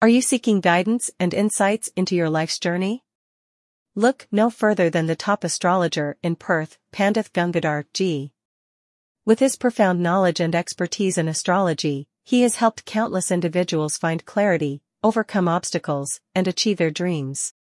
Are you seeking guidance and insights into your life's journey? Look no further than the top astrologer in Perth, Pandith Gangadhar Ji. With his profound knowledge and expertise in astrology, he has helped countless individuals find clarity, overcome obstacles, and achieve their dreams.